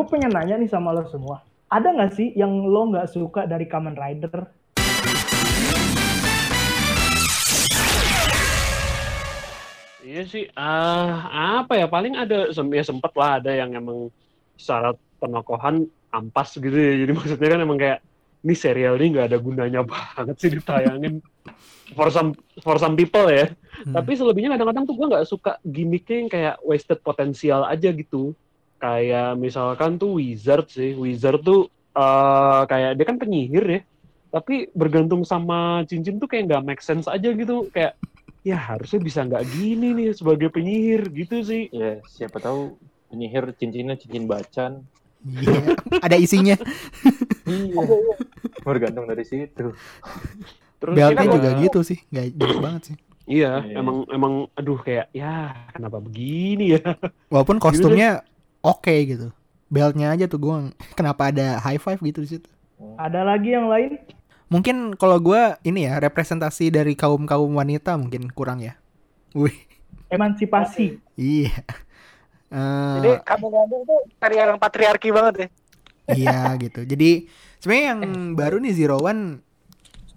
gue pengen nanya nih sama lo semua. Ada nggak sih yang lo nggak suka dari Kamen Rider? Iya sih, ah apa ya paling ada sem- ya sempet lah ada yang emang secara penokohan ampas gitu ya. Jadi maksudnya kan emang kayak ini serial ini nggak ada gunanya banget sih ditayangin for some for some people ya. Hmm. Tapi selebihnya kadang-kadang tuh gue nggak suka gimmicknya yang kayak wasted potensial aja gitu. Kayak misalkan tuh Wizard sih, Wizard tuh eh kayak dia kan penyihir ya. Tapi bergantung sama cincin tuh kayak nggak make sense aja gitu. Kayak ya harusnya bisa nggak gini nih sebagai penyihir gitu sih. Ya, siapa tahu penyihir cincinnya cincin bacan. Iya, ada isinya. Iya. Bergantung dari situ. Terus kita- juga gitu sih, nggak jelas banget sih. Iya, Iya. emang emang aduh kayak ya kenapa begini ya? Walaupun kostumnya oke gitu. Beltnya aja tuh gue kenapa ada high five gitu di situ. Ada lagi yang lain? Mungkin kalau gua ini ya representasi dari kaum kaum wanita mungkin kurang ya. Wih, Emansipasi. iya. Eh, Jadi kamu ngomong tuh serial yang patriarki banget ya. iya gitu. Jadi sebenarnya yang baru nih Zero One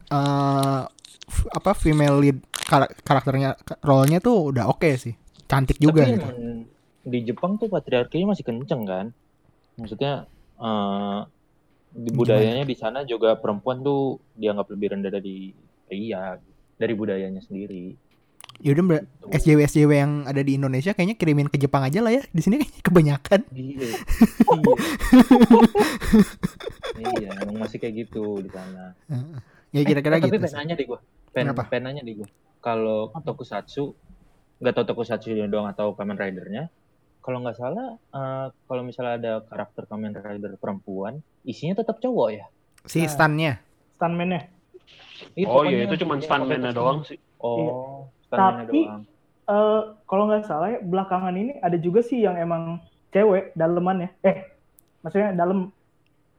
eh f- apa female lead kar- karakternya role-nya tuh udah oke sih. Cantik juga Tapi gitu. Di Jepang tuh patriarkinya masih kenceng kan? Maksudnya eh, di budayanya di sana juga perempuan tuh dianggap lebih rendah dari pria dari budayanya sendiri. Yaudah mbak, SJW SJW yang ada di Indonesia kayaknya kirimin ke Jepang aja lah ya. Di sini kayaknya kebanyakan. Iya. iya. iya, emang masih kayak gitu di sana. Ya kira-kira Eh, tapi gitu. pengen sih. nanya deh gue. Pen, Kenapa? pengen nanya deh gue. Kalau tokusatsu, nggak tahu tokusatsu doang atau Kamen Rider-nya, kalau nggak salah, eh, kalau misalnya ada karakter Kamen Rider perempuan, isinya tetap cowok ya? Si Nah. stunnya. Stuntman-nya. Iya, Oh pokoknya iya itu cuma stuntman-nya doang sih. Oh, stuntman-nya Tapi- doang. Eh, kalau nggak salah ya, belakangan ini ada juga sih yang emang cewek daleman ya. Eh, maksudnya dalam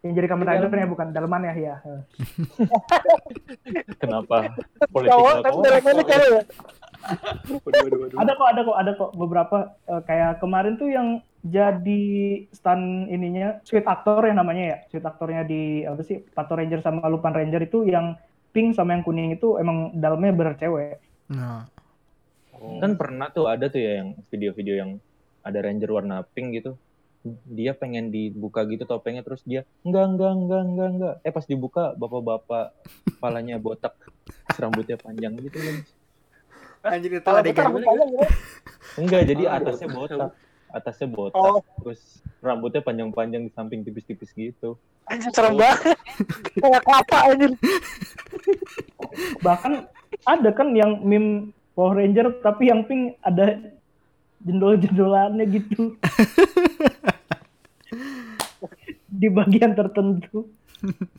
yang jadi Kamen Di Rider ya bukan daleman ya ya. Kenapa? Cowok tapi dalemannya cewek ya. Ada kok, ada kok, ada kok beberapa eh, kayak kemarin tuh yang jadi stunt ininya sweet actor yang namanya ya. Sweet aktornya di apa sih? Pato Ranger sama Lupan Ranger itu yang pink sama yang kuning itu emang dalamnya bener cewek. Nah, Kan pernah tuh ada tuh ya yang video-video yang ada ranger warna pink gitu. Dia pengen dibuka gitu topengnya terus dia enggak enggak enggak enggak enggak. Eh pas dibuka bapak-bapak kepalanya botak, rambutnya panjang gitu kan. Anjir itu gimana? Enggak, jadi atasnya botak. botak. Atasnya botak, Oh. terus rambutnya panjang-panjang di samping tipis-tipis gitu. Anjir serem banget. Kayak kelapa anjir. Bahkan ada kan yang meme Power Ranger tapi yang pink ada jendol-jendolannya gitu. di bagian tertentu.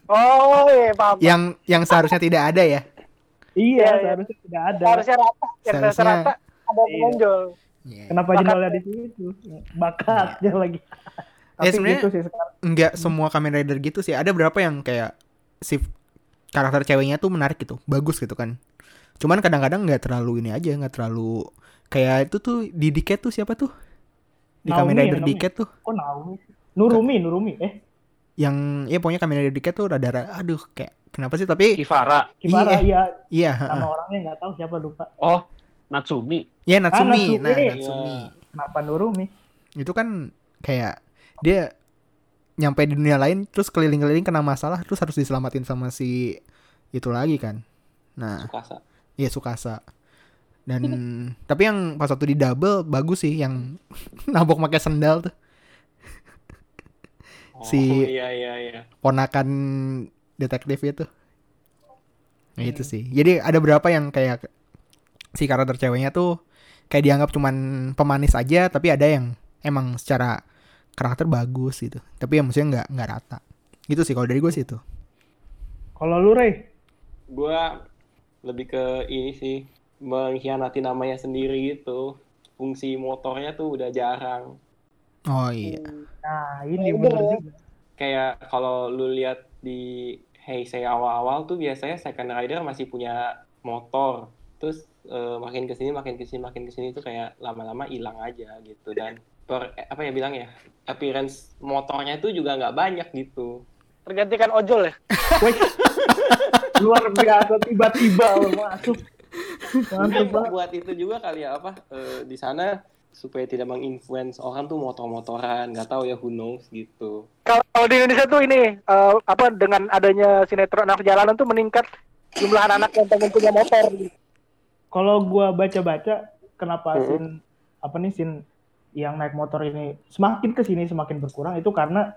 Oh iya paham. yang yang seharusnya tidak ada ya. Iya, Iya, iya. seharusnya tidak ada. Harusnya rata. Biar Seharusnya- rata ada yang Iya. menonjol. Iya. Kenapa Bakat. jendolnya di situ? Bakatnya lagi. Tapi sebenarnya- gitu sih sekarang. Enggak semua Kamen Rider gitu sih. Ada berapa yang kayak si karakter ceweknya tuh menarik gitu, bagus gitu kan. Cuman kadang-kadang nggak terlalu ini aja, nggak terlalu kayak itu tuh di Diket tuh siapa tuh? Di Kamen Naomi ya, Rider Naomi. Diket tuh Kok Naomi? Nurumi, Nurumi. Eh, yang ya pokoknya Kamen Rider Diket tuh rada aduh kayak kenapa sih tapi Kivara. Kimara ya iya, nama heeh. orangnya nggak tahu siapa lupa. Oh, Natsumi. ya Natsumi, Natsumi. nah Iya. Natsumi. Kenapa Nurumi? Itu kan kayak dia nyampe di dunia lain terus keliling-keliling kena masalah terus harus diselamatin sama si itu lagi kan. Nah, Sukasa. Iya Sukasa. Dan tapi yang pas waktu di double bagus sih yang nabok pakai sendal tuh. Si- iya iya iya. Ponakan detektif itu. Nah itu sih. Jadi ada berapa yang kayak si karakter ceweknya tuh kayak dianggap cuman pemanis aja tapi ada yang emang secara karakter bagus gitu. Tapi yang maksudnya nggak nggak rata. Gitu sih kalau dari gue sih itu. Kalau lu Rey, Gua lebih ke ini sih mengkhianati namanya sendiri gitu. Fungsi motornya tuh udah jarang. Oh iya. nah ini Nah, bener bener. juga. Kayak kalau lu lihat di Heisei awal-awal tuh biasanya Second Rider masih punya motor. Terus eh, makin ke sini makin ke sini makin ke sini tuh kayak lama-lama hilang aja gitu dan per apa ya bilang ya appearance motornya itu juga nggak banyak gitu. Tergantikan ojol ya. Luar biasa tiba-tiba masuk. Buat itu juga kali ya apa eh, di sana supaya tidak menginfluence orang tuh motor-motoran nggak tahu ya who knows gitu. Kalau di Indonesia tuh ini eh, apa dengan adanya sinetron anak jalanan tuh meningkat jumlah anak-anak yang pengen punya motor. Kalau gua baca-baca kenapa Mhm. sin apa nih sin yang naik motor ini semakin ke sini semakin berkurang itu karena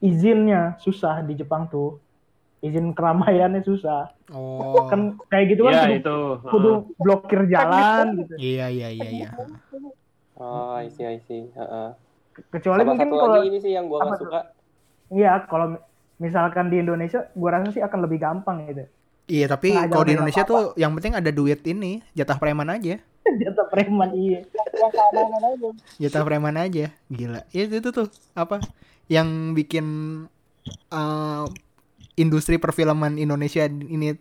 izinnya susah di Jepang tuh. Izin keramaiannya susah. Oh. Kan kayak gitu kan Iya kudu, itu. kudu blokir jalan gitu. Iya iya iya iya. Oh, I see, I see. Heeh. Kecuali Sama mungkin satu kalau lagi ini sih yang gua apa nggak tuh? suka. iya kalau misalkan di Indonesia gua rasa sih akan lebih gampang gitu. Iya tapi ada kalau di Indonesia apa-apa. tuh yang penting ada duit ini jatah preman aja. Jatah preman iya. Jatah preman aja. Gila. Iya itu tuh apa yang bikin eh, industri perfilman Indonesia ini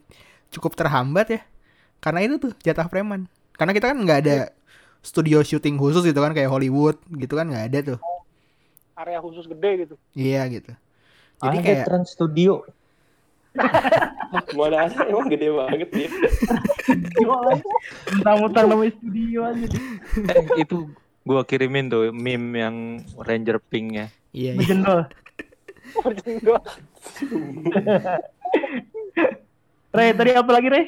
cukup terhambat ya. Karena itu tuh jatah preman. Karena kita kan nggak ada studio syuting khusus gitu kan kayak Hollywood gitu kan nggak ada tuh. Area khusus gede gitu. Iya gitu. Jadi Ada kayak Trans Studio. Mana ada emang gede banget dia. Mentang-mentang namanya studio aja. Eh, itu gua kirimin tuh meme yang Ranger Pink ya. iya iya. Bejendol. Berjendol. Re, tadi apa lagi Re?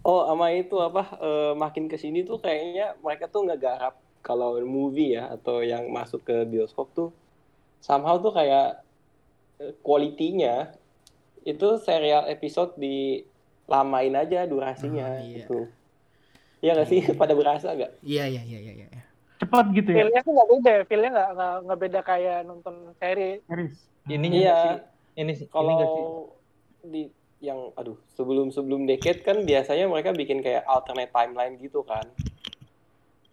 Oh, sama itu apa eh, makin ke sini tuh kayaknya mereka tuh ngegarap kalau movie ya atau yang masuk ke bioskop tuh somehow tuh kayak eh, quality-nya itu serial episode dilamain aja durasinya Ah, iya. gitu. Iya nggak sih? Pada berasa nggak? Iya iya iya iya. iya. Cepat gitu ya. Feel-nya sih nggak beda, ya. feel-nya nggak nggak nggak beda kayak nonton seri. Series. Ini Iya. nggak sih? Ini sih, ini nggak sih? Kalau di yang aduh sebelum sebelum decade kan biasanya mereka bikin kayak alternate timeline gitu kan.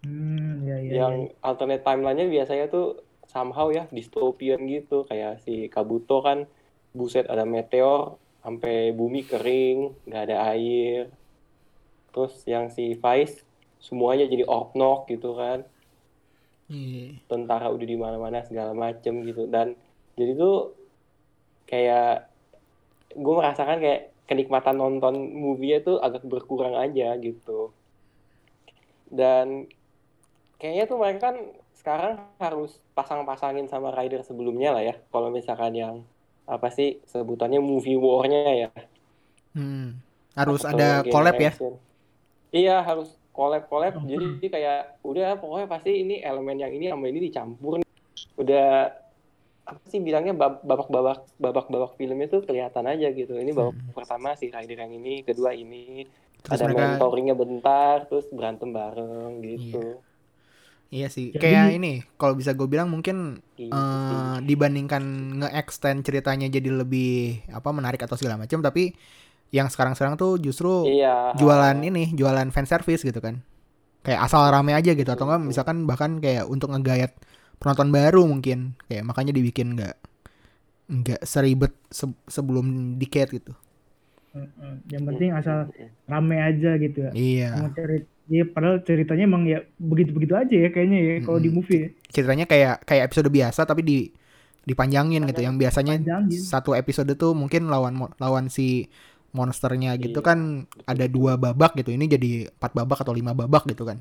Hmm, ya ya. yang alternate timeline-nya biasanya tuh somehow ya dystopian gitu kayak si Kabuto kan buset ada meteor sampai bumi kering nggak ada air terus yang si Vice semuanya jadi oknok gitu kan Iya. tentara udah di mana-mana segala macem gitu dan jadi tuh kayak gue merasakan kayak kenikmatan nonton movie itu agak berkurang aja gitu dan kayaknya tuh mereka kan sekarang harus pasang-pasangin sama rider sebelumnya lah ya kalau misalkan yang apa sih sebutannya movie war-nya ya Hmm. Harus Atau ada collab ya. Iya harus collab collab. Hmm. Jadi kayak udah pokoknya pasti ini elemen yang ini sama ini dicampur. nih. Udah apa sih bilangnya bab- babak-babak babak-babak filmnya tuh kelihatan aja gitu. Ini babak pertama si rider yang ini, kedua ini. Hmm. Terus ada mereka mentoringnya bentar, terus berantem bareng gitu. iya sih. Jadi- Kayak ini kalau bisa gue bilang mungkin eh, sih. dibandingkan nge-extend ceritanya jadi lebih apa menarik atau segala macam tapi yang sekarang-sekarang tuh justru Iya. jualan ini, jualan fan service gitu kan. Kayak asal rame aja gitu atau enggak Betul. misalkan bahkan kayak untuk ngegayat penonton baru mungkin. Kayak makanya dibikin enggak enggak seribet se- sebelum decade gitu. Yang penting asal rame aja gitu ya. Iya. Sama cerit ya, padahal ceritanya emang ya begitu-begitu aja ya kayaknya ya kalau di movie ya. Ceritanya kayak kayak episode biasa tapi di dipanjangin gitu. Yang biasanya Panjangin. satu episode tuh mungkin lawan lawan si monsternya gitu Iya, kan ada dua babak gitu. Ini jadi empat babak atau lima babak gitu kan.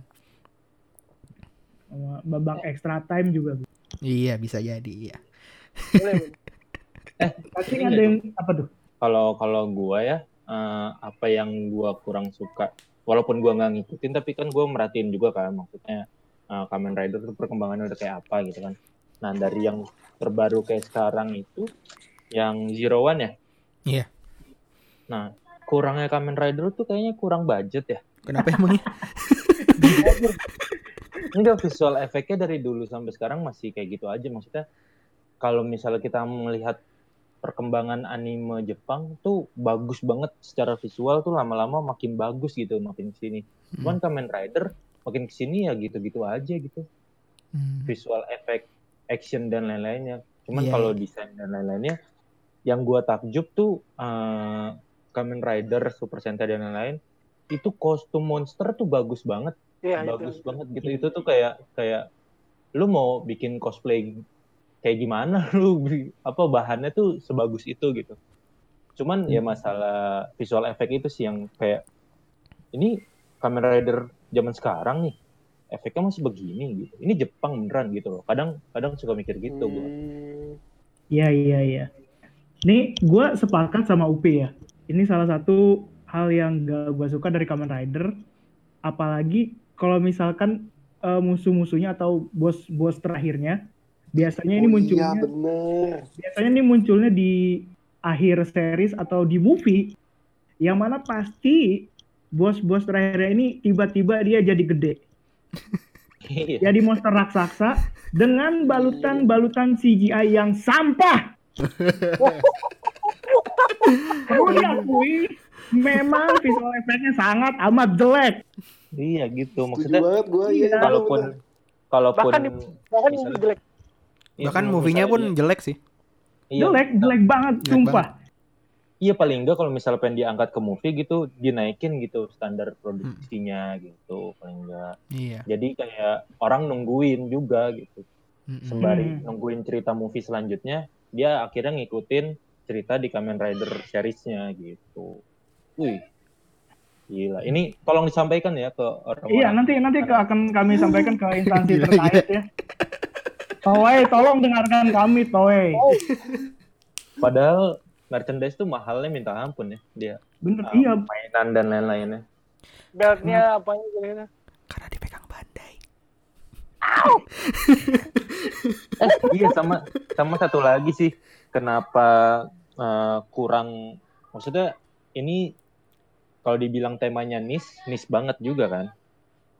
Sama babak extra time juga. Iya, bisa jadi, iya. Boleh, boleh. Pasti ada yang apa tuh? Kalau kalau gua ya eh, apa yang gua kurang suka walaupun gua nggak ngikutin tapi kan gua merhatiin juga kan maksudnya eh, Kamen Rider itu perkembangannya udah kayak apa gitu kan. Nah, dari yang terbaru kayak sekarang itu yang Zero One ya. Iya. Nah, kurangnya Kamen Rider tuh kayaknya kurang budget ya. Kenapa emangnya? Enggak visual efeknya dari dulu sampai sekarang masih kayak gitu aja maksudnya kalau misalnya kita melihat perkembangan anime Jepang tuh bagus banget secara visual tuh lama-lama makin bagus gitu makin ke sini. Cuman Kamen Rider makin ke sini ya gitu-gitu aja gitu Hmm. visual efek action dan lain-lainnya. Cuman Iya, kalau desain dan lain-lainnya yang gua takjub tuh eh, Kamen Rider, Super Sentai dan lain-lain itu kostum monster tuh bagus banget Iya, itu. bagus banget gitu itu tuh kayak kayak lu mau bikin cosplay kayak gimana lu bi- apa bahannya tuh sebagus itu gitu cuman ya masalah visual effect itu sih yang kayak ini Kamen Rider zaman sekarang nih efeknya masih begini gitu ini Jepang beneran gitu loh kadang kadang suka mikir gitu gua. Hmm. Iya iya iya. Nih gue sepakat sama Upi ya. Ini salah satu hal yang gak gue suka dari Kamen Rider. Apalagi kalau misalkan eh, musuh-musuhnya atau bos-bos terakhirnya biasanya ini Oh munculnya Iya bener. biasanya ini munculnya di akhir series atau di movie yang mana pasti bos-bos terakhirnya ini tiba-tiba dia jadi gede Iya. jadi monster raksasa dengan balutan-balutan CGI yang sampah. Perlu diakui, memang visual efeknya sangat amat jelek. iya gitu maksudnya banget gue. Iya. Iya. kalaupun kalaupun Bahkan di- Bahkan misalnya- jelek. iya, Bahkan misalnya- movie-nya pun jelek sih. iya, Jelek, jelek banget, Jelek sumpah. Iya paling enggak kalau misalnya pengen diangkat ke movie gitu dinaikin gitu standar produksinya gitu paling enggak. Iya. Jadi kayak orang nungguin juga gitu. Mm-mm. Sembari Hmm. nungguin cerita movie selanjutnya, dia akhirnya ngikutin cerita di Kamen Rider series-nya gitu. Wih. Gila. Ini tolong disampaikan ya ke orang Iya, nanti nanti ke- akan kami sampaikan ke instansi Gila, terkait ya. Toei, tolong dengarkan kami, Toei. Padahal merchandise tuh mahalnya minta ampun ya dia. Bener, Ah, iya. Mainan dan lain-lainnya. Beltnya apanya gitu. Karena dipegang Bandai. Eh, iya sama sama satu lagi sih kenapa eh, kurang maksudnya ini kalau dibilang temanya nis nis banget juga kan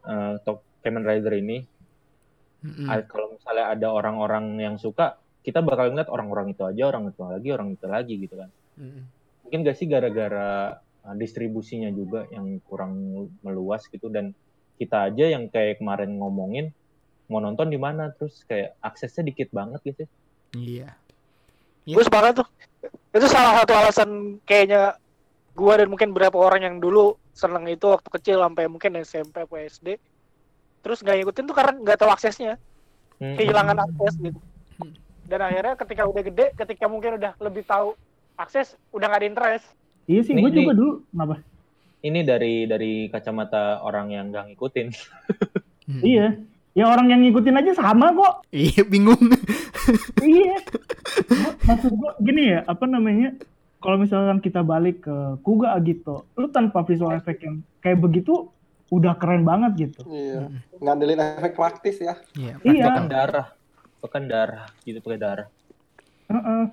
eh top Kamen Rider ini Mm-mm. A- kalau misalnya ada orang-orang yang suka kita bakal ngeliat orang-orang itu aja orang itu lagi orang itu lagi gitu kan Mm-mm. mungkin gak sih gara-gara uh, distribusinya juga yang kurang meluas gitu dan kita aja yang kayak kemarin ngomongin mau nonton di mana terus kayak aksesnya dikit banget gitu Iya. Iya. Gue sepakat tuh. Itu salah satu alasan kayaknya gua dan mungkin beberapa orang yang dulu seneng itu waktu kecil sampai mungkin SMP atau SD. Terus nggak ngikutin tuh karena nggak tahu aksesnya, Hmm. kehilangan akses gitu. Dan akhirnya ketika udah gede, ketika mungkin udah lebih tahu akses, udah nggak ada interest. Iya sih, gue juga dulu. Kenapa? ini dari dari kacamata orang yang gak ngikutin Mm. Iya. Ya orang yang ngikutin aja sama kok. Iya, bingung. iya. Maksud gue gini ya, apa namanya? Kalau misalkan kita balik ke Kuga gitu, lu tanpa visual effect yang kayak begitu udah keren banget gitu. Iya. Ngandelin efek praktis ya. Iya. Iya. pekan darah pekan darah gitu pakai darah Heeh.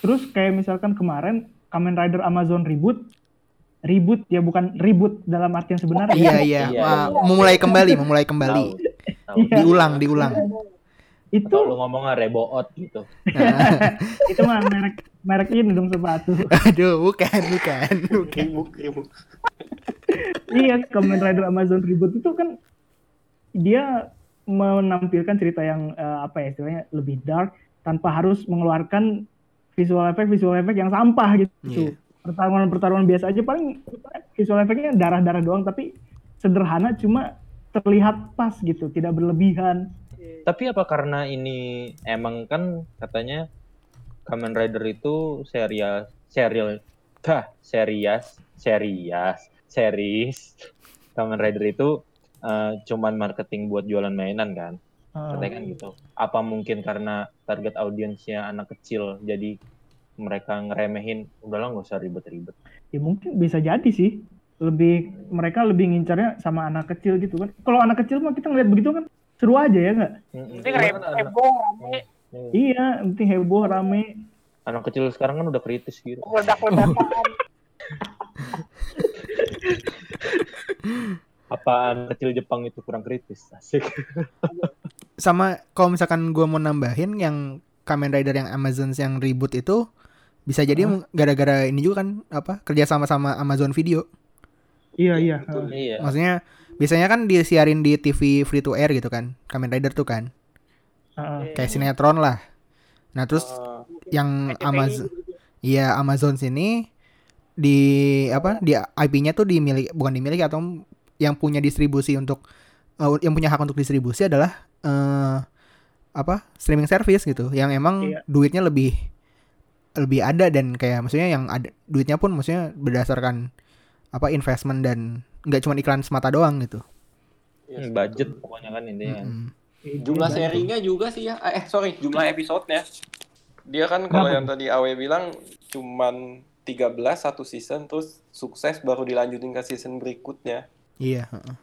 Terus kayak misalkan kemarin Kamen Rider Amazon reboot, reboot ya bukan reboot dalam artian sebenarnya. Iya, iya. Iya. Wah, memulai kembali, memulai kembali. tahu tahu Iya. Diulang, diulang. Itu kalau lu ngomong reboot gitu itu mah merek merek ini dong sepatu. aduh, bukan, bukan, bukan. Iya, Kamen Rider Amazon reboot itu kan dia menampilkan cerita yang eh, apa ya istilahnya lebih dark tanpa harus mengeluarkan visual effect visual effect yang sampah gitu. Iya. Pertarungan-pertarungan biasa aja paling visual effectnya darah-darah doang tapi sederhana cuma terlihat pas gitu, tidak berlebihan. Tapi apa karena ini emang kan katanya Kamen Rider itu serial serial dah serias serias series. Kamen Rider itu eh, cuman marketing buat jualan mainan kan. Katanya kan gitu. Apa mungkin karena target audiensnya anak kecil jadi mereka ngeremehin udahlah nggak usah ribet-ribet. Ya mungkin bisa jadi sih. Lebih mereka lebih ngincarnya sama anak kecil gitu kan. Kalau anak kecil mah kita ngeliat begitu kan seru aja ya nggak? Rem- anak, heboh, rame, Iya, penting heboh rame. anak kecil sekarang kan udah kritis gitu ledak-ledakan. apaan kecil Jepang itu kurang kritis asik Sama kalau misalkan gua mau nambahin yang Kamen Rider yang Amazon yang reboot itu bisa jadi gara-gara ini juga kan apa kerja sama sama Amazon Video. Iya, iya. iya Maksudnya biasanya kan disiarin di TV free to air gitu kan. Kamen Rider tuh kan. Heeh. Kayak sinetron lah. Nah, terus Ah, yang Amazon gitu. Iya, Amazon sini di apa? Di IP-nya tuh dimiliki bukan dimiliki atau yang punya distribusi untuk eh, yang punya hak untuk distribusi adalah eh apa streaming service gitu yang emang Iya. duitnya lebih lebih ada dan kayak maksudnya yang ada duitnya pun maksudnya berdasarkan apa investment dan nggak cuma iklan semata doang gitu. Yes, Hmm, budget betul. pokoknya kan intinya kan. Mm-mm. Jumlah serinya juga sih ya. Eh sorry, jumlah episodenya. Dia kan kalau yang tadi Awe bilang cuman 13 satu season terus sukses baru dilanjutin ke season berikutnya. Iya. heeh.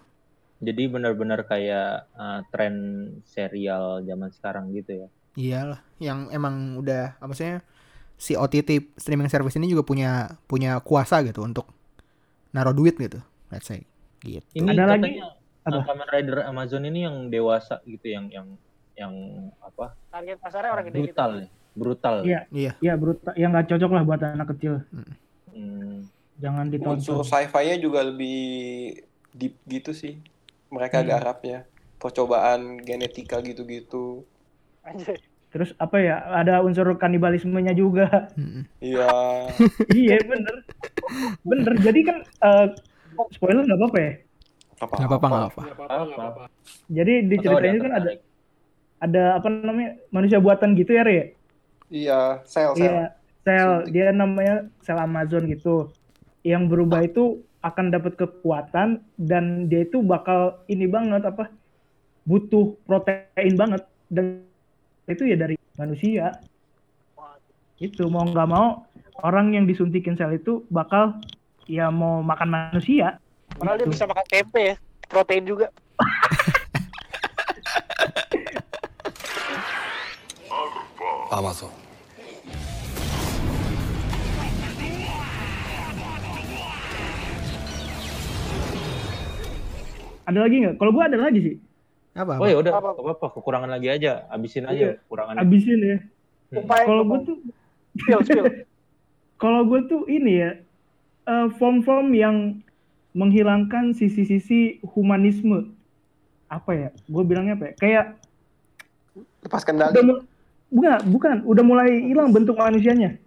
Jadi benar-benar kayak uh, tren serial zaman sekarang gitu ya. Iyalah, yang emang udah apa maksudnya si OTT streaming service ini juga punya punya kuasa gitu untuk naruh duit gitu. Let's say gitu. Ini Ada lagi? katanya Apa? uh, Kamen Rider Amazon ini yang dewasa gitu yang yang yang apa? Target pasarnya orang gede gitu. brutal ya. Brutal. Iya. Iya. Ya brutal, yang nggak cocok lah buat anak kecil. Hmm. Jangan Unsur ditonton. sci-fi-nya juga lebih deep gitu sih. Mereka Hmm. garapnya. Percobaan genetika gitu-gitu. Anjay. Terus apa ya? Ada unsur kanibalismenya juga. Mm-mm. Iya. iya bener. Bener. Jadi kan eh, spoiler nggak apa-apa ya. Nggak apa-apa nggak apa. Nggak apa-apa. Jadi di ceritanya kan ada ada apa namanya manusia buatan gitu ya, Re? Iya, sel sel. Iya, sel dia namanya sel Amazon gitu. Yang berubah itu akan dapat kekuatan dan dia itu bakal ini banget apa? butuh protein banget dan itu ya dari manusia. Itu mau nggak mau orang yang disuntikin sel itu bakal ya mau makan manusia. Padahal dia Gitu. bisa makan tempe ya. Protein juga. Amazon. Ada lagi nggak? Kalau gua ada lagi sih. Apa? Oh apa? ya udah, Apa? apa-apa, kekurangan lagi aja, abisin Iya. aja kekurangan. Abisin ya. Hmm. Kalau gua tuh spill, spill. kalau gue tuh ini ya eh, form-form yang menghilangkan sisi-sisi humanisme. Apa ya? Gue bilangnya apa ya? Kayak Lepas udah kendali. mul- bukan. Bukan udah mulai hilang bentuk manusianya.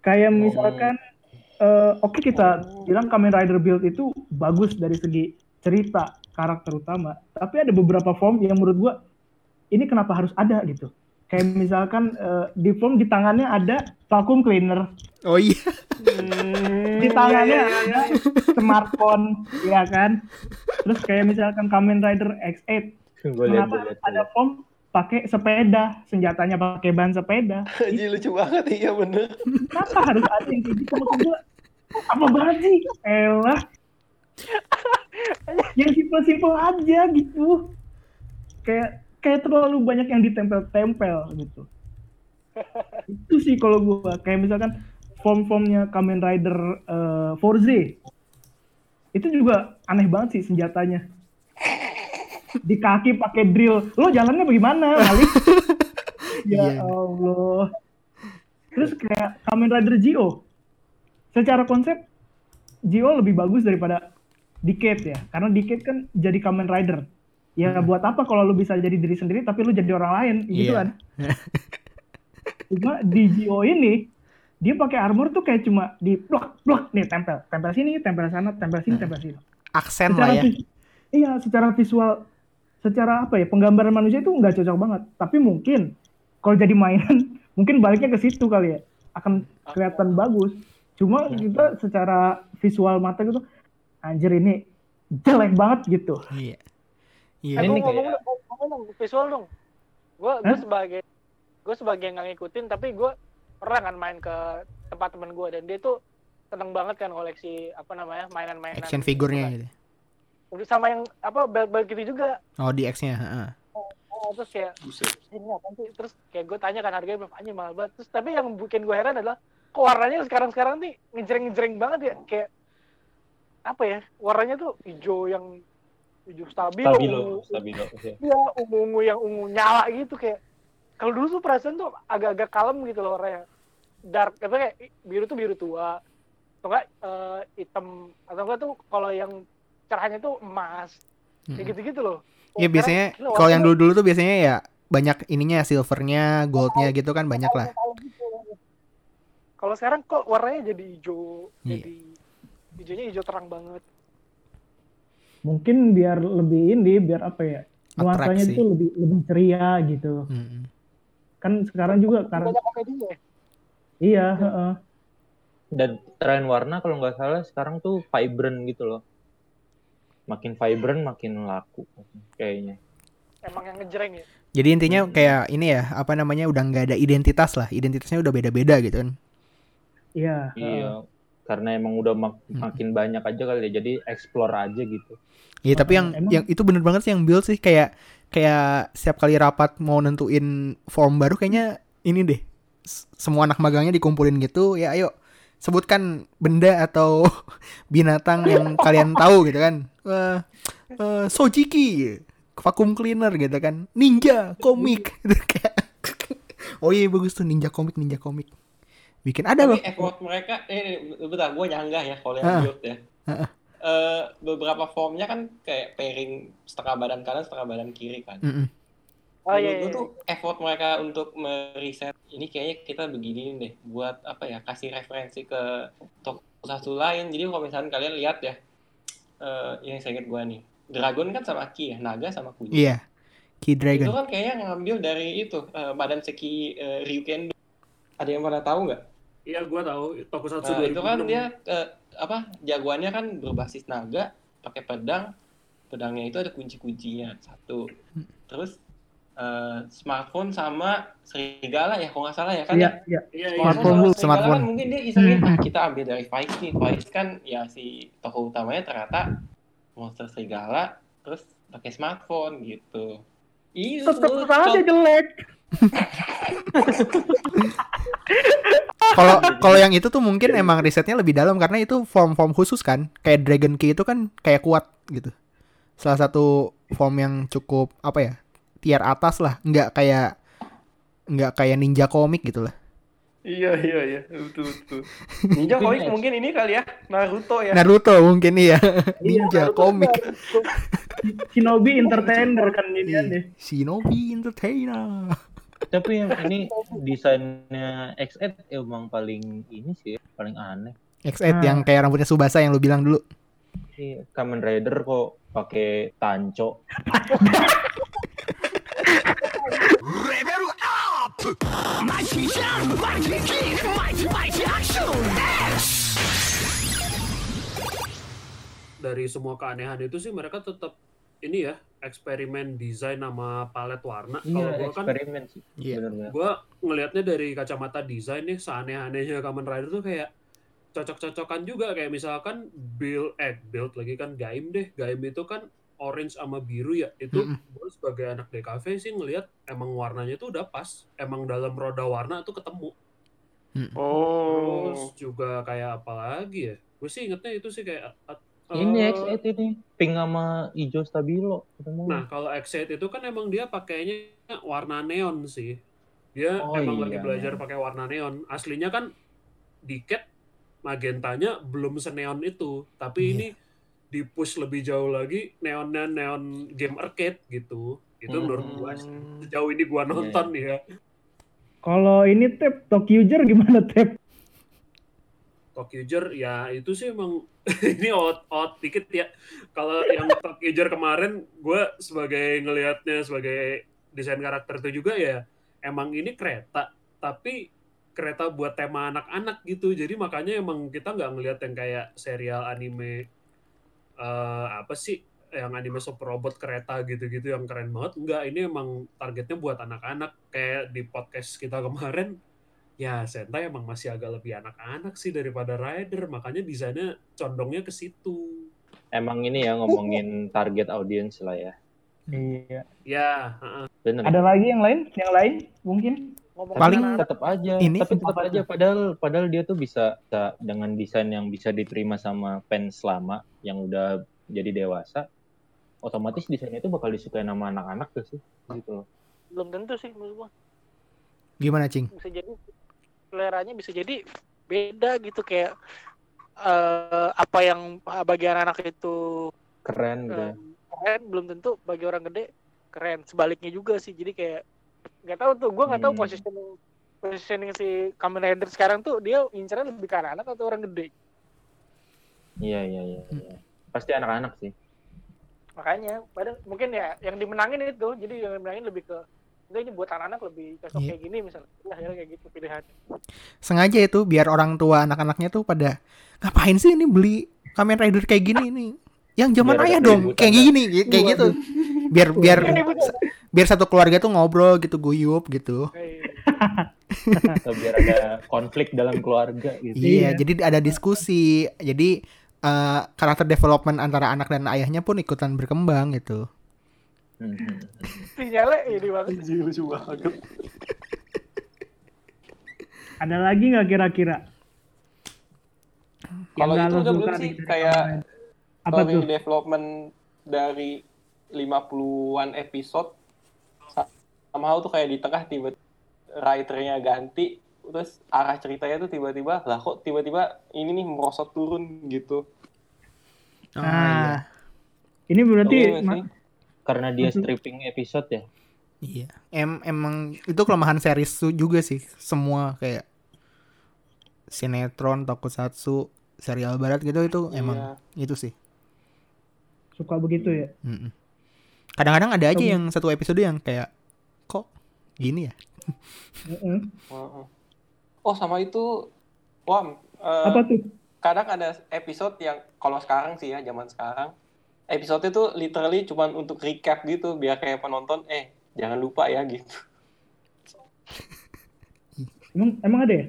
Kayak misalkan eh, oke kita bilang Kamen Rider Build itu bagus dari segi cerita karakter utama. Tapi ada beberapa form yang menurut gue ini kenapa harus ada gitu kayak misalkan eh, di form di tangannya ada vacuum cleaner. Oh iya. di tangannya ada smartphone ya kan? Terus kayak misalkan Kamen Rider X8 Gue lihat, kenapa ada form pakai sepeda senjatanya pakai ban sepeda? Ji lucu banget iya bener. kenapa harus ada yang kayak gitu? Maksud gua apa banget sih? Elah. Yang simpel-simpel aja gitu. Kayak kayak terlalu banyak yang ditempel-tempel gitu. Itu sih kalau gua. Kayak misalkan form-formnya Kamen Rider eh, Forze itu juga aneh banget sih senjatanya. Di kaki pakai drill. Lo jalannya bagaimana ya Iya. Allah. Terus kayak Kamen Rider Gio. Secara konsep Gio lebih bagus daripada Decade ya. Karena Decade kan jadi Kamen Rider ya buat apa kalau lu bisa jadi diri sendiri tapi lu jadi orang lain? Gitu Iya. kan? Cuma di Gio ini dia pakai armor tuh kayak cuma di blok blok nih tempel. Tempel sini tempel sana tempel sini tempel sini. Aksen lah ya. iya secara visual secara apa ya penggambaran manusia itu nggak cocok banget. Tapi mungkin kalau jadi mainan mungkin baliknya ke situ kali ya. Akan kelihatan bagus. Cuma kita secara visual mata gitu anjir ini jelek banget gitu. Iya. Eh, Iya. Ini ngomong, kayak- dong, ngomong dong, visual dong. Gue gue sebagai gue sebagai yang nggak ngikutin tapi gue pernah kan main ke tempat temen gue dan dia tuh seneng banget kan koleksi apa namanya mainan-mainan Action figurnya gitu. Udah sama yang apa belt-belt gitu juga Oh di X-nya. heeh. oh, terus kayak ini apa sih terus kayak gue tanya kan harganya berapa aja mahal banget terus tapi yang bikin gue heran adalah kok warnanya sekarang sekarang nih ngejreng-ngejreng banget ya kayak apa ya warnanya tuh hijau yang hijau stabilo, Stabilo, ungu- stabilo. iya. Iya, ungu-ungu yang ungu nyala gitu kayak kalau dulu tuh perasaan tuh agak-agak kalem gitu loh warnanya. Dark apa kayak biru tuh biru tua. Atau enggak eh, hitam atau enggak tuh kalau yang cerahnya tuh emas. Kayak gitu-gitu loh. Iya biasanya gila, kalau yang dulu-dulu tuh biasanya ya banyak ininya silvernya, goldnya gitu kan banyak lah. gitu. Kalau sekarang kok warnanya jadi hijau, Iya. jadi hijaunya hijau terang banget. Mungkin biar lebih ini biar apa ya nuansanya itu lebih lebih ceria gitu. Mm-mm. Kan sekarang juga karena ya. iya, heeh. Dan tren warna kalau nggak salah sekarang tuh vibrant gitu loh. Makin vibrant makin laku kayaknya. emang yang ngejreng ya Jadi intinya kayak ini ya, apa namanya udah nggak ada identitas lah, identitasnya udah beda-beda gitu kan. Iya. Iya. Karena emang udah mak- Hmm. makin banyak aja kali ya. Jadi explore aja gitu. Iya, tapi yang emang- yang itu bener banget sih yang build sih kayak kayak setiap kali rapat mau nentuin form baru kayaknya ini deh. Semua anak magangnya dikumpulin gitu, ya ayo sebutkan benda atau binatang yang kalian tahu gitu kan. Eh eh, Sojiki, vacuum cleaner gitu kan. Ninja, komik gitu kayak. Oh iya bagus tuh ninja komik, ninja komik. Bikin ada loh. Effort mereka, eh bentar, gue nyanggah ya kalau yang build ya. Eh, beberapa formnya kan kayak pairing setengah badan kanan, setengah badan kiri kan. Mm-mm. oh iya, gue iya. tuh effort mereka untuk meriset ini kayaknya kita begini deh buat apa ya kasih referensi ke toko satu lain. Jadi kalau misalnya kalian lihat ya, eh yang saya ingat gue nih, Dragon kan sama Ki ya, Naga sama Kuji. Iya. Key Itu Dragon. kan kayaknya ngambil dari itu eh, badan seki eh, Ryukendo. Ada yang pada tahu nggak? Iya, gua tahu. Tokusatsu Nah, itu kan 2006. dia eh, apa jagoannya kan berbasis naga, pakai pedang. Pedangnya itu ada kunci-kuncinya satu. Terus eh, smartphone sama serigala ya, kalau nggak salah ya kan? Iya, ya? iya. Iya, iya. Smartphone dulu, serigala smartphone. kan mungkin dia isengin, Hmm. ah kita ambil dari Vice nih. Vice kan ya si tokoh utamanya ternyata monster serigala, terus pakai smartphone gitu. Iya, Tetap aja jelek. Kalau kalau yang itu tuh mungkin emang risetnya lebih dalam karena itu form-form khusus kan. Kayak Dragon Key itu kan kayak kuat gitu. Salah satu form yang cukup apa ya? Tier atas lah, nggak kayak nggak kayak ninja komik gitu lah. Iya iya iya betul betul. Ninja komik mungkin ini kali ya Naruto ya. Naruto mungkin iya. Iya, ninja Naruto komik. Shinobi Entertainer kan ini Iya. Shinobi Entertainer. Tapi yang ini desainnya X8 emang paling ini sih, paling aneh. X8 Ah. yang kayak rambutnya Subasa yang lu bilang dulu. Iya, Kamen Rider kok pakai tanco. dari semua keanehan itu sih mereka tetap ini ya eksperimen desain sama palet warna. Kalau Iya, gua kan eksperimen sih. Iya. Gue ngelihatnya dari kacamata desain nih seaneh-anehnya Kamen Rider tuh kayak cocok-cocokan juga kayak misalkan build eh build lagi kan Gaim deh Gaim itu kan orange sama biru ya itu Mm-mm. gue sebagai anak DKV sih ngelihat emang warnanya tuh udah pas emang dalam roda warna tuh ketemu terus Oh. juga kayak apa lagi ya gue sih ingetnya itu sih kayak uh, Ini uh, X8 ini pink sama hijau stabilo ketemu. Nah, kalau X8 itu kan emang dia pakainya warna neon sih. Dia Oh, emang iya, lagi belajar neon. pakai warna neon. Aslinya kan di Cat magentanya belum seneon itu, tapi Iya. ini di push lebih jauh lagi neonnya neon game arcade gitu. Itu Hmm. menurut gua sejauh ini gua nonton ya. Kalau ini tep Tokyoger gimana tep? Tokyoger ya itu sih emang ini out out dikit ya. Kalau yang Tokyoger kemarin gue sebagai ngelihatnya sebagai desain karakter itu juga ya emang ini kereta tapi kereta buat tema anak-anak gitu. Jadi makanya emang kita nggak ngelihat yang kayak serial anime eh, apa sih yang anime super robot kereta gitu-gitu yang keren banget. Enggak, ini emang targetnya buat anak-anak kayak di podcast kita kemarin ya Sentai emang masih agak lebih anak-anak sih daripada Rider makanya desainnya condongnya ke situ Emang ini ya ngomongin target audience lah ya. Iya. ya heeh. Bener. Ada lagi yang lain? Yang lain mungkin? Ngomong Paling- tetap aja Ini tapi tetap aja padahal padahal dia tuh bisa, bisa dengan desain yang bisa diterima sama fans lama yang udah jadi dewasa otomatis desainnya itu bakal disukai sama anak-anak tuh sih gitu loh. belum tentu sih menurut gua. Gimana, Cing? bisa jadi seleranya bisa jadi beda gitu kayak eh, apa yang bagi anak itu keren gitu keren belum tentu bagi orang gede keren. Sebaliknya juga sih jadi kayak nggak tahu tuh gue nggak tahu Hmm. positioning positioning si Kamen Rider sekarang tuh dia incernya lebih ke anak atau orang gede? Iya iya iya iya. pasti anak-anak sih. Makanya pada mungkin ya yang dimenangin itu jadi yang dimenangin lebih ke "Udah, ini buat anak-anak lebih cocok Iya. kayak gini misalnya ya, akhirnya kayak gitu pilihan Sengaja itu biar orang tua anak-anaknya tuh pada ngapain sih ini beli Kamen Rider kayak gini nih. Yang zaman Biar ayah dong, kayak kan? gini, kayak gitu. Biar biar Ini bener. biar satu keluarga tuh ngobrol gitu, guyup gitu. Biar ada konflik dalam keluarga gitu. Iya, Iya. jadi ada diskusi. Jadi eh, karakter development antara anak dan ayahnya pun ikutan berkembang gitu. Sinyalnya ini banget lucu banget. Ada lagi nggak kira-kira? Kalau itu udah belum sih kayak apa story tuh? development dari 50-an episode sa- somehow tuh kayak di tengah tiba writernya ganti terus arah ceritanya tuh tiba-tiba lah kok tiba-tiba ini nih merosot turun gitu. Oh, Nah, ini berarti sih? Karena dia Maksud- stripping episode ya. Iya, em emang itu kelemahan series tuh juga sih. Semua kayak sinetron, tokusatsu, serial barat gitu itu emang itu sih. suka begitu ya? Kadang-kadang ada aja yang satu episode yang kayak kok gini ya? Heeh. Heeh. Oh sama itu, Wam, eh, Apa tuh? kadang ada episode yang kalau sekarang sih ya zaman sekarang episode itu literally cuman untuk recap gitu biar kayak penonton eh jangan lupa ya gitu. Emang emang ada ya?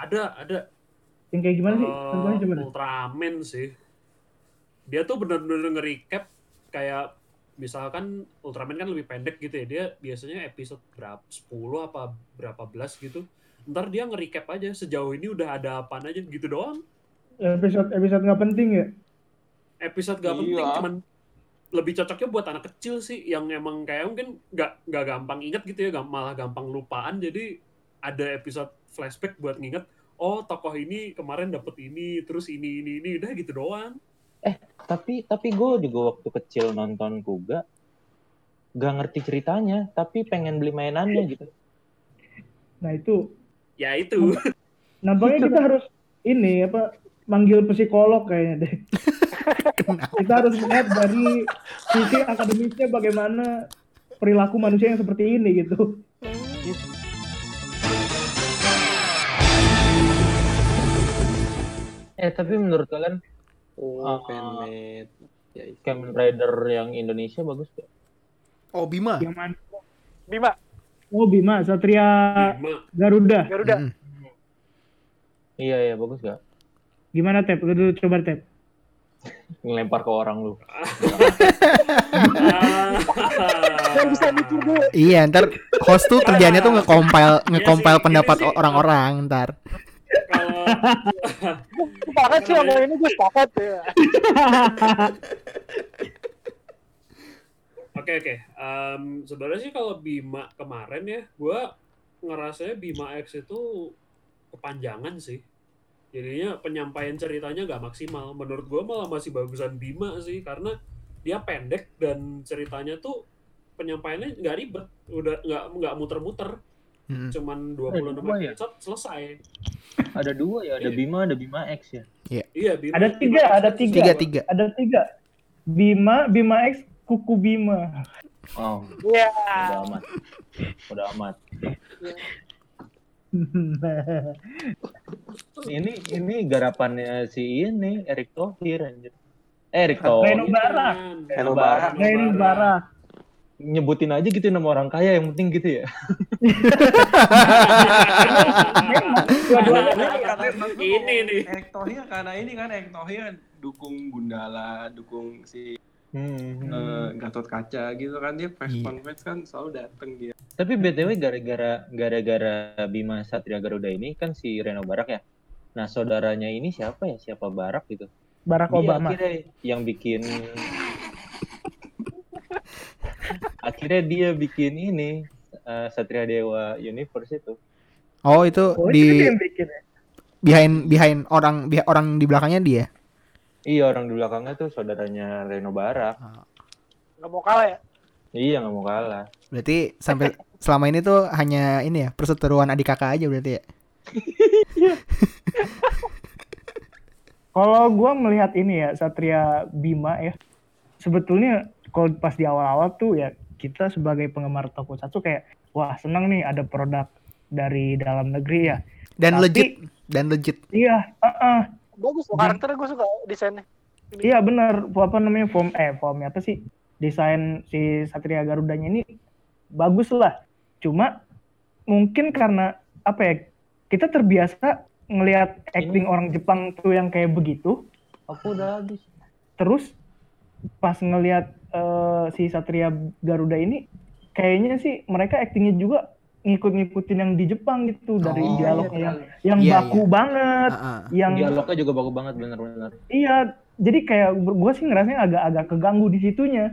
Ada, ada. Yang kayak gimana sih? Contohnya coba deh. Ultraman sih. Dia tuh bener-bener nge-recap kayak misalkan Ultraman kan lebih pendek gitu ya. Dia biasanya episode berapa 10 apa berapa belas gitu. Ntar dia nge-recap aja sejauh ini udah ada apa aja gitu doang. Episode episode nggak penting ya? Episode gak Iya. penting cuman lebih cocoknya buat anak kecil sih yang emang kayak mungkin nggak nggak gampang inget gitu ya, malah gampang lupaan. Jadi ada episode flashback buat nginget oh tokoh ini kemarin dapet ini terus ini ini ini udah gitu doang Tapi tapi gue juga waktu kecil nonton Kuga gak ngerti ceritanya, tapi pengen beli mainannya gitu. Nah itu ya itu nampaknya kita harus ini apa manggil psikolog kayaknya deh. kita harus lihat dari sisi akademisnya bagaimana perilaku manusia yang seperti ini gitu. Eh tapi menurut kalian Oh, Ah. fanmade. Ya. Kamen Rider yang Indonesia bagus gak? Oh Bima. Yang mana? Bima Oh Bima, Satria Bima Garuda. Garuda Mm. Iya iya bagus gak? Gimana Tep? Lu dulu coba Tep. Ngelempar ke orang lu. Yang bisa mikir dulu Iya, ntar host tuh kerjanya tuh nge-compile nge-compile Iya sih, pendapat orang-orang ntar. kalau sepakat sih sama ini gue sepakat ya Oke oke. Em, sebenarnya sih kalau Bima kemarin ya, gua ngerasanya Bima X itu kepanjangan sih. Jadinya penyampaian ceritanya nggak maksimal. Menurut gua malah masih bagusan Bima sih, karena dia pendek dan ceritanya tuh penyampaiannya nggak ribet, udah nggak nggak muter-muter, Mm. cuman 26 dua ya? episode selesai. Ada dua ya, ada Iya. Bima, ada Bima X ya. Iya, Bima, Ada tiga, Bima ada tiga. Tiga tiga. Ada tiga. Bima, Bima X, Kuku Bima. Oh, Iya udah amat. Udah amat. Ini ini garapannya si ini Erick Thohir anjir. Eh, Erick Reno Thohir. Barak. Reno Barak. Ren Barak. Nyebutin aja gitu nama orang kaya yang penting gitu ya. Ini nih. Erick Thohir karena ini kan Erick Thohir dukung Gundala, dukung si Hmm. eh, Gatot Kaca gitu kan dia press Iya. conference kan selalu dateng dia. Tapi BTW gara-gara gara-gara Bima Satria Garuda ini kan si Reno Barak ya. Nah, saudaranya ini siapa ya? Siapa Barak gitu? Barack Dia Obama. akhirnya yang bikin akhirnya dia bikin ini eh, Satria Dewa Universe itu. Oh itu Oh, itu di dia yang bikin ya? behind behind orang orang di belakangnya dia. Iya orang di belakangnya tuh saudaranya Reno Barak. nggak mau kalah ya Iya nggak mau kalah. Berarti sampai selama ini tuh hanya ini ya perseteruan adik kakak aja berarti ya. Kalau gua melihat ini ya Satria Bima ya, sebetulnya kalau pas di awal-awal tuh ya kita sebagai penggemar tokusatsu kayak wah seneng nih ada produk dari dalam negeri ya. Dan Tapi- legit, dan legit. Iya, uh-uh. Bagus loh karakternya gue suka desainnya. Ini. Iya benar, apa namanya form eh formnya apa sih? Desain si Satria Garudanya ini bagus lah. Cuma mungkin karena apa ya? Kita terbiasa ngelihat acting orang Jepang tuh yang kayak begitu. Aku udah habis. Terus pas ngelihat eh, si Satria Garuda ini kayaknya sih mereka actingnya juga ngikut-ngikutin yang di Jepang gitu dari Oh, dialognya iya, yang yang Iya, baku iya. banget, ah. yang Dialognya juga bagus banget bener-bener. iya. Jadi kayak gue sih ngerasanya agak-agak keganggu di situnya.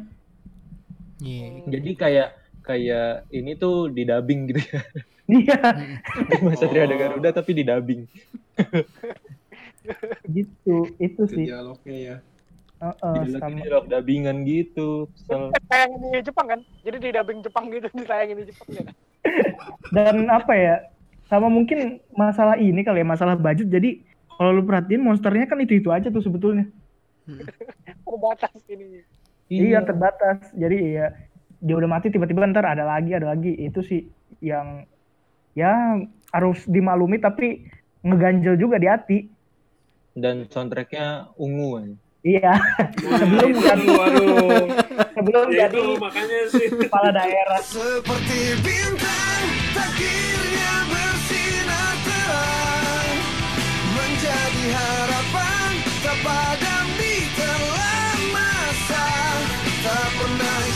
Iya. Jadi kayak kayak ini tuh di dubbing gitu ya. Iya, Mas Satria ada Garuda tapi di dubbing. gitu. Itu sih. dialognya ya. Dialog sama dialog dubbingan gitu. Kesel. Tayangin di Jepang kan? Jadi di dubbing Jepang gitu ditayangin di Jepang ya. kan? Dan apa ya? Sama mungkin masalah ini kali ya, masalah budget. Jadi kalau lu perhatiin monsternya kan itu-itu aja tuh sebetulnya. Terbatas ininya. Iya, terbatas. Jadi ya dia udah mati tiba-tiba ntar ada lagi, ada lagi. Itu sih yang ya harus dimaklumi tapi ngeganjel juga di hati. Dan soundtracknya ungu kan. Iya, Sebelum itu, waduh. sebelum jadi itu makanya sih. kepala daerah. Seperti bintang Akhirnya bersinar terang. Menjadi harapan Tak padam di telan masa. Tak pernah